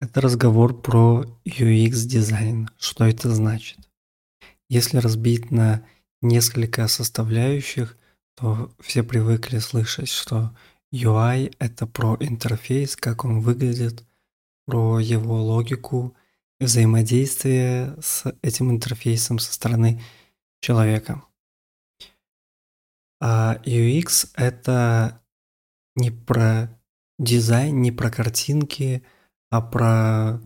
Это разговор про UX-дизайн. Что это значит? Если разбить на несколько составляющих, то все привыкли слышать, что UI – это про интерфейс, как он выглядит, про его логику, взаимодействие с этим интерфейсом со стороны человека. А UX – это не про дизайн, не про картинки, а про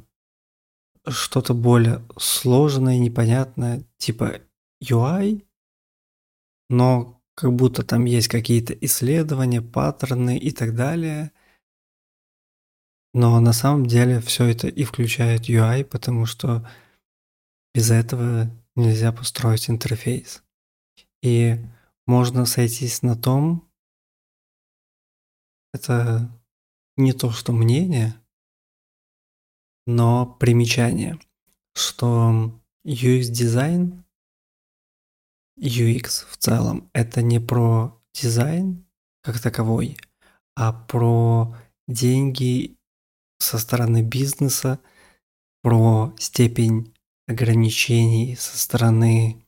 что-то более сложное, непонятное, типа UI, но как будто там есть какие-то исследования, паттерны и так далее. Но на самом деле все это и включает UI, потому что без этого нельзя построить интерфейс. И можно сойтись на том, это не то, что мнение, но примечание, что UX-дизайн, UX в целом, это не про дизайн как таковой, а про деньги со стороны бизнеса, про степень ограничений со стороны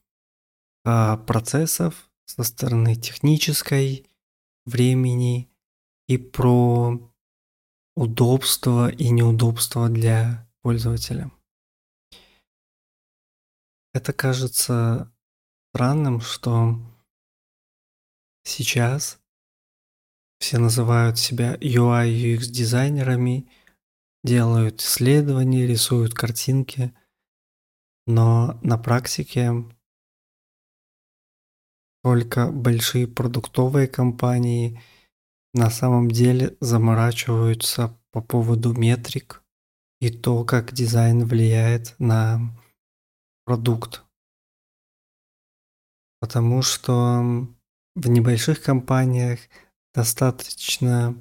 а, процессов, со стороны технической, времени и про удобство и неудобство для пользователя. Это кажется странным, что сейчас все называют себя UI UX дизайнерами, делают исследования, рисуют картинки, но на практике только большие продуктовые компании – на самом деле заморачиваются по поводу метрик и то, как дизайн влияет на продукт. Потому что в небольших компаниях достаточно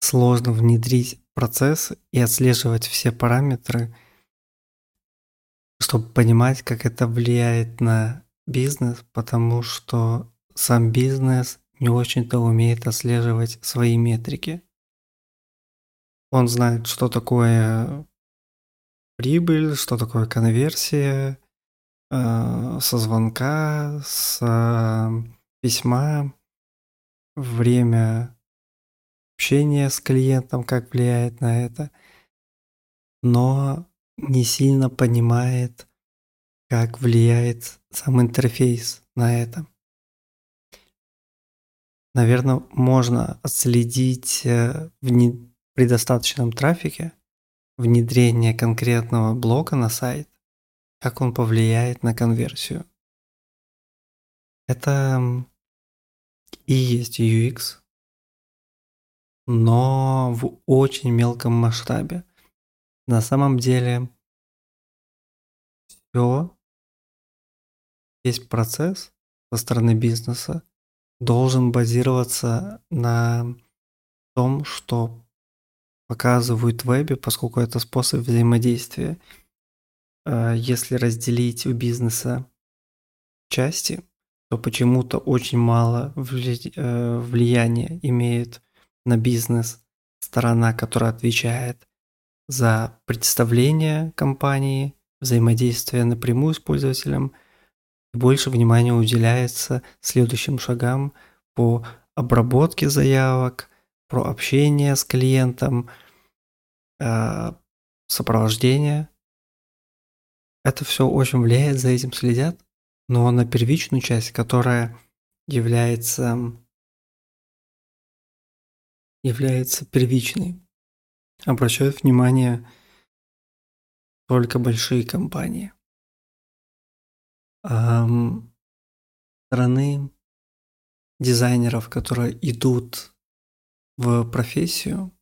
сложно внедрить процесс и отслеживать все параметры, чтобы понимать, как это влияет на бизнес, потому что сам бизнес не очень-то умеет отслеживать свои метрики. Он знает, что такое прибыль, что такое конверсия э, со звонка, с э, письма, время общения с клиентом, как влияет на это, но не сильно понимает, как влияет сам интерфейс на это. Наверное, можно отследить э, в достаточном трафике внедрение конкретного блока на сайт, как он повлияет на конверсию. Это и есть UX, но в очень мелком масштабе. На самом деле все, весь процесс со стороны бизнеса должен базироваться на том, что показывают в вебе, поскольку это способ взаимодействия. А если разделить у бизнеса части, то почему-то очень мало э, влияния имеет на бизнес сторона, которая отвечает за представление компании, взаимодействие напрямую с пользователем – больше внимания уделяется следующим шагам по обработке заявок, про общение с клиентом, э, сопровождение. Это все очень влияет, за этим следят, но на первичную часть, которая является, является первичной, обращают внимание только большие компании стороны дизайнеров, которые идут в профессию,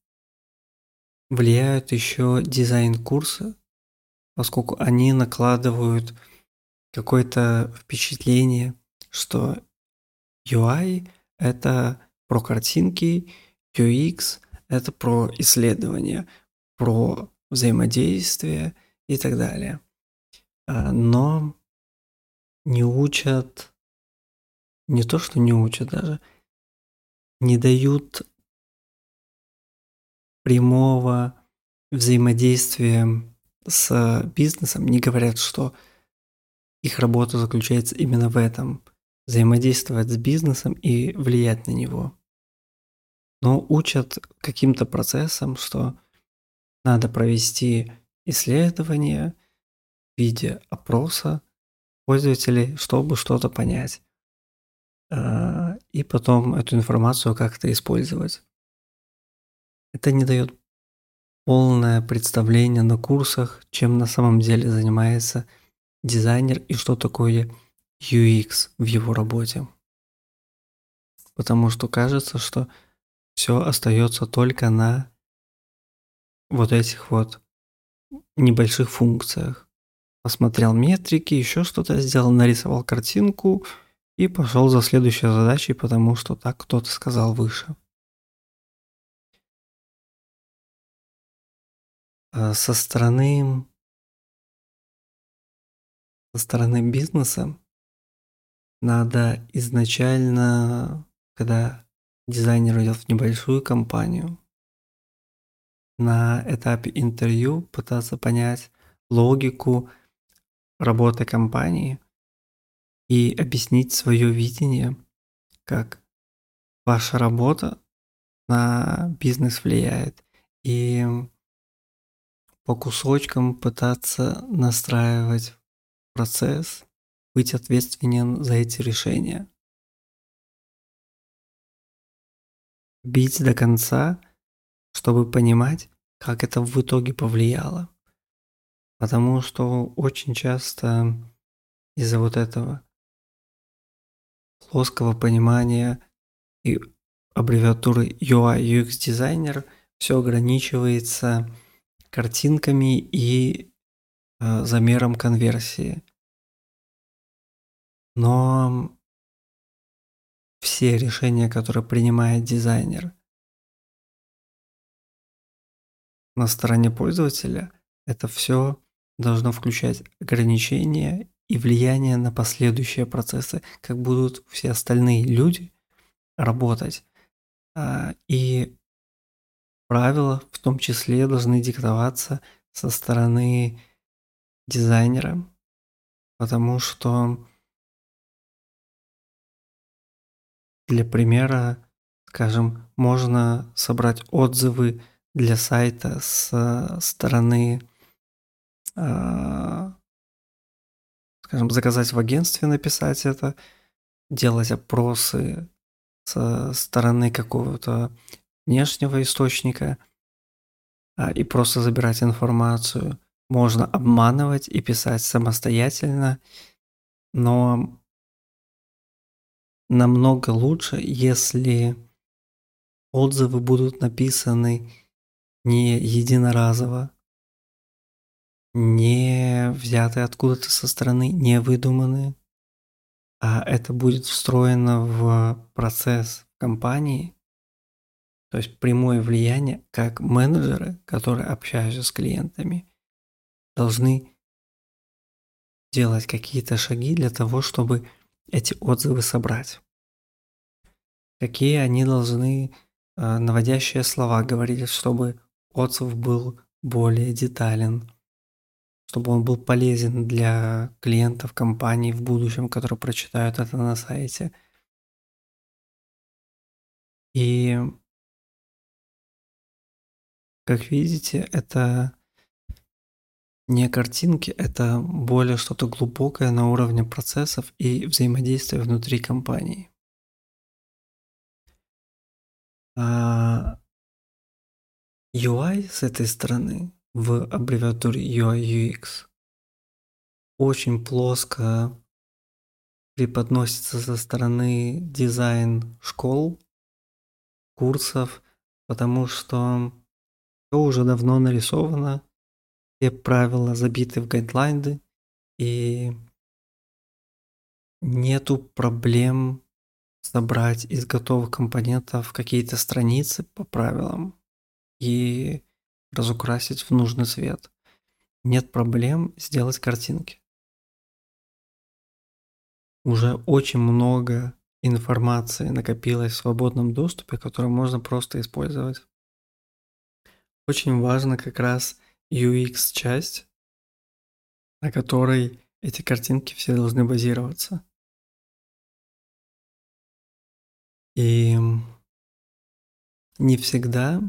влияют еще дизайн-курсы, поскольку они накладывают какое-то впечатление, что UI – это про картинки, UX – это про исследования, про взаимодействие и так далее. А, но не учат, не то что не учат даже, не дают прямого взаимодействие с бизнесом не говорят, что их работа заключается именно в этом – взаимодействовать с бизнесом и влиять на него. Но учат каким-то процессам, что надо провести исследование в виде опроса пользователей, чтобы что-то понять. А, и потом эту информацию как-то использовать. Это не дает полное представление на курсах, чем на самом деле занимается дизайнер и что такое UX в его работе. Потому что кажется, что все остается только на вот этих вот небольших функциях. Посмотрел метрики, еще что-то сделал, нарисовал картинку и пошел за следующей задачей, потому что так кто-то сказал выше. А со стороны со стороны бизнеса надо изначально, когда дизайнер идет в небольшую компанию, на этапе интервью пытаться понять логику работы компании и объяснить свое видение, как ваша работа на бизнес влияет. И по кусочкам пытаться настраивать процесс, быть ответственен за эти решения. Бить до конца – чтобы понимать, как это в итоге повлияло. Потому что очень часто из-за вот этого плоского понимания и аббревиатуры UI UX дизайнер все ограничивается картинками и э, замером конверсии. Но все решения, которые принимает дизайнер – на стороне пользователя, это все должно включать ограничения и влияние на последующие процессы, как будут все остальные люди работать. А, и правила в том числе должны диктоваться со стороны дизайнера, потому что для примера, скажем, можно собрать отзывы для сайта с стороны, скажем, заказать в агентстве, написать это, делать опросы со стороны какого-то внешнего источника а, и просто забирать информацию. Можно обманывать и писать самостоятельно, но намного лучше, если отзывы будут написаны не единоразово, не взятые откуда-то со стороны, не выдуманные, а это будет встроено в процесс компании, то есть прямое влияние, как менеджеры, которые общаются с клиентами, должны делать какие-то шаги для того, чтобы эти отзывы собрать. Какие они должны э, наводящие слова говорить, чтобы отзыв был более детален, чтобы он был полезен для клиентов компании в будущем, которые прочитают это на сайте. И как видите, это не картинки, это более что-то глубокое на уровне процессов и взаимодействия внутри компании. А UI с этой стороны в аббревиатуре UI UX очень плоско преподносится со стороны дизайн школ, курсов, потому что все уже давно нарисовано, все правила забиты в гайдлайны, и нету проблем собрать из готовых компонентов какие-то страницы по правилам. И разукрасить в нужный цвет. Нет проблем сделать картинки. Уже очень много информации накопилось в свободном доступе, которую можно просто использовать. Очень важна как раз UX-часть, на которой эти картинки все должны базироваться. И не всегда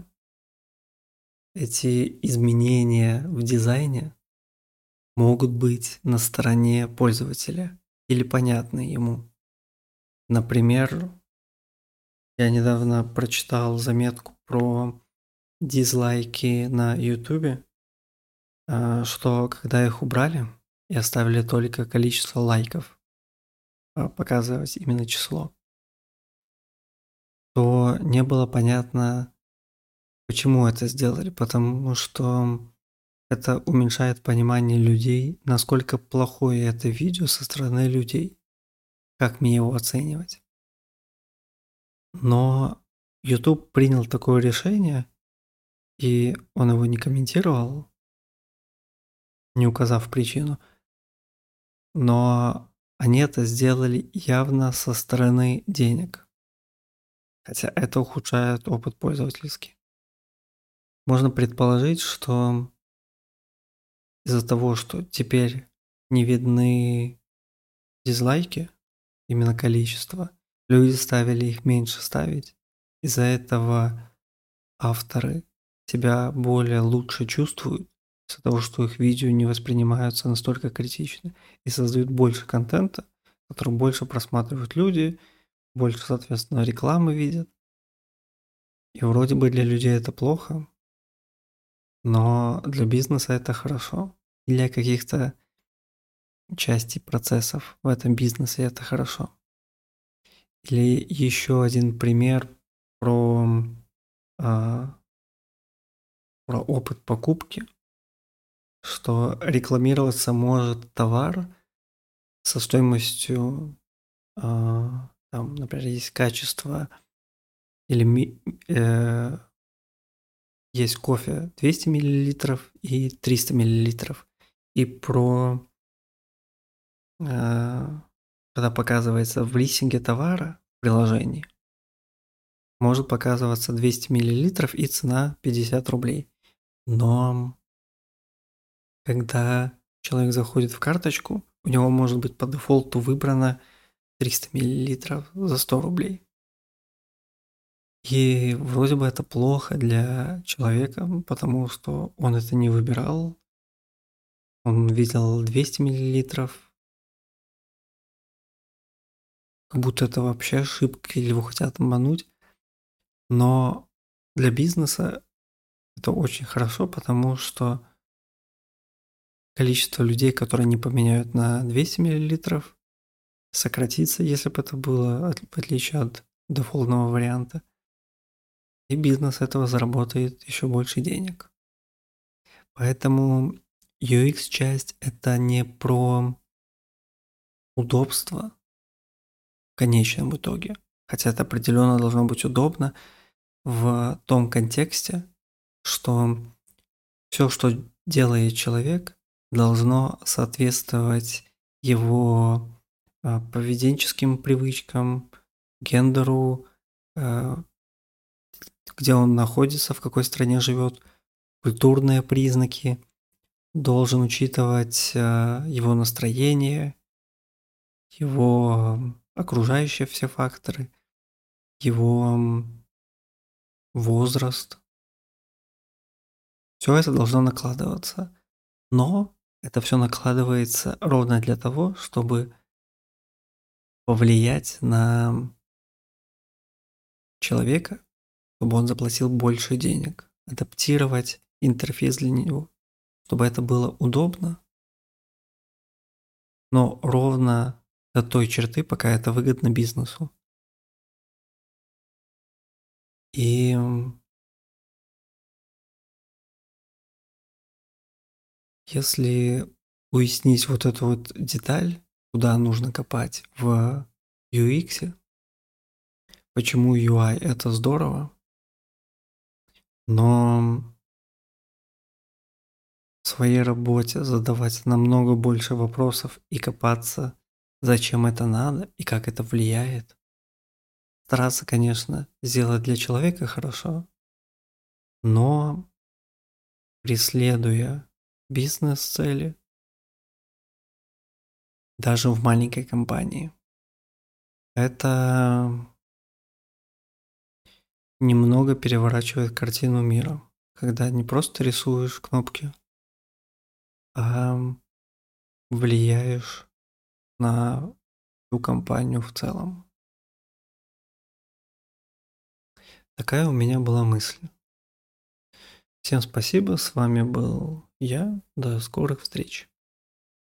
эти изменения в дизайне могут быть на стороне пользователя или понятны ему. Например, я недавно прочитал заметку про дизлайки на YouTube, а, что когда их убрали и оставили только количество лайков, а, показывать именно число, то не было понятно, почему это сделали, потому что это уменьшает понимание людей, насколько плохое это видео со стороны людей, как мне его оценивать. Но YouTube принял такое решение, и он его не комментировал, не указав причину. Но они это сделали явно со стороны денег. Хотя это ухудшает опыт пользовательский. Можно предположить, что из-за того, что теперь не видны дизлайки, именно количество, люди ставили их меньше ставить. Из-за этого авторы себя более лучше чувствуют, из-за того, что их видео не воспринимаются настолько критично и создают больше контента, который больше просматривают люди, больше, соответственно, рекламы видят. И вроде бы для людей это плохо, но для бизнеса это хорошо. Для каких-то частей процессов в этом бизнесе это хорошо. Или еще один пример про, а, про опыт покупки, что рекламироваться может товар со стоимостью, а, там, например, есть качество или э, есть кофе 200 мл и 300 мл. И про э, когда показывается в листинге товара в приложении, может показываться 200 мл и цена 50 рублей. Но когда человек заходит в карточку, у него может быть по дефолту выбрано 300 мл за 100 рублей. И вроде бы это плохо для человека, потому что он это не выбирал. Он видел 200 миллилитров. Как будто это вообще ошибка или его хотят обмануть. Но для бизнеса это очень хорошо, потому что количество людей, которые не поменяют на 200 миллилитров, сократится, если бы это было в отличие от дефолтного варианта – и бизнес этого заработает еще больше денег. Поэтому UX-часть это не про удобство в конечном итоге, хотя это определенно должно быть удобно в том контексте, что все, что делает человек, должно соответствовать его а, поведенческим привычкам, гендеру, а, где он находится, в какой стране живет, культурные признаки, должен учитывать э, его настроение, его окружающие все факторы, его возраст. Все это должно накладываться. Но это все накладывается ровно для того, чтобы повлиять на человека, чтобы он заплатил больше денег, адаптировать интерфейс для него, чтобы это было удобно, но ровно до той черты, пока это выгодно бизнесу. И если уяснить вот эту вот деталь, куда нужно копать в UX, почему UI это здорово, но в своей работе задавать намного больше вопросов и копаться, зачем это надо и как это влияет. Стараться, конечно, сделать для человека хорошо, но преследуя бизнес-цели, даже в маленькой компании. Это немного переворачивает картину мира, когда не просто рисуешь кнопки, а влияешь на всю компанию в целом. Такая у меня была мысль. Всем спасибо, с вами был я, до скорых встреч.